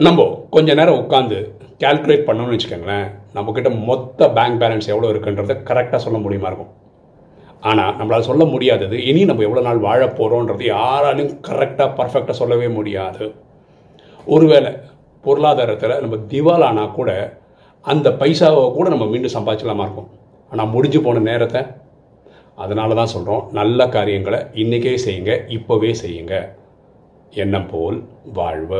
நம்ம கொஞ்ச நேரம் உட்காந்து கால்குலேட் பண்ணோம்னு வச்சுக்கோங்களேன் நம்மக்கிட்ட மொத்த பேங்க் பேலன்ஸ் எவ்வளோ இருக்குன்றதை கரெக்டாக சொல்ல முடியுமா இருக்கும்? ஆனால் நம்மளால் சொல்ல முடியாதது இனி நம்ம எவ்வளோ நாள் வாழ போகிறோன்றது யாராலையும் கரெக்டாக பர்ஃபெக்டாக சொல்லவே முடியாது. ஒருவேளை பொருளாதாரத்தில் நம்ம திவாலானா கூட அந்த பைசாவை கூட நம்ம மீண்டும் சம்பாதிச்சலாமா இருக்கும்? ஆனால் முடிஞ்சு போன நேரத்தை அதனால தான் சொல்கிறோம் நல்ல காரியங்களை இன்றைக்கே செய்யுங்க இப்போவே செய்யுங்க. எண்ணம் போல் வாழ்வு.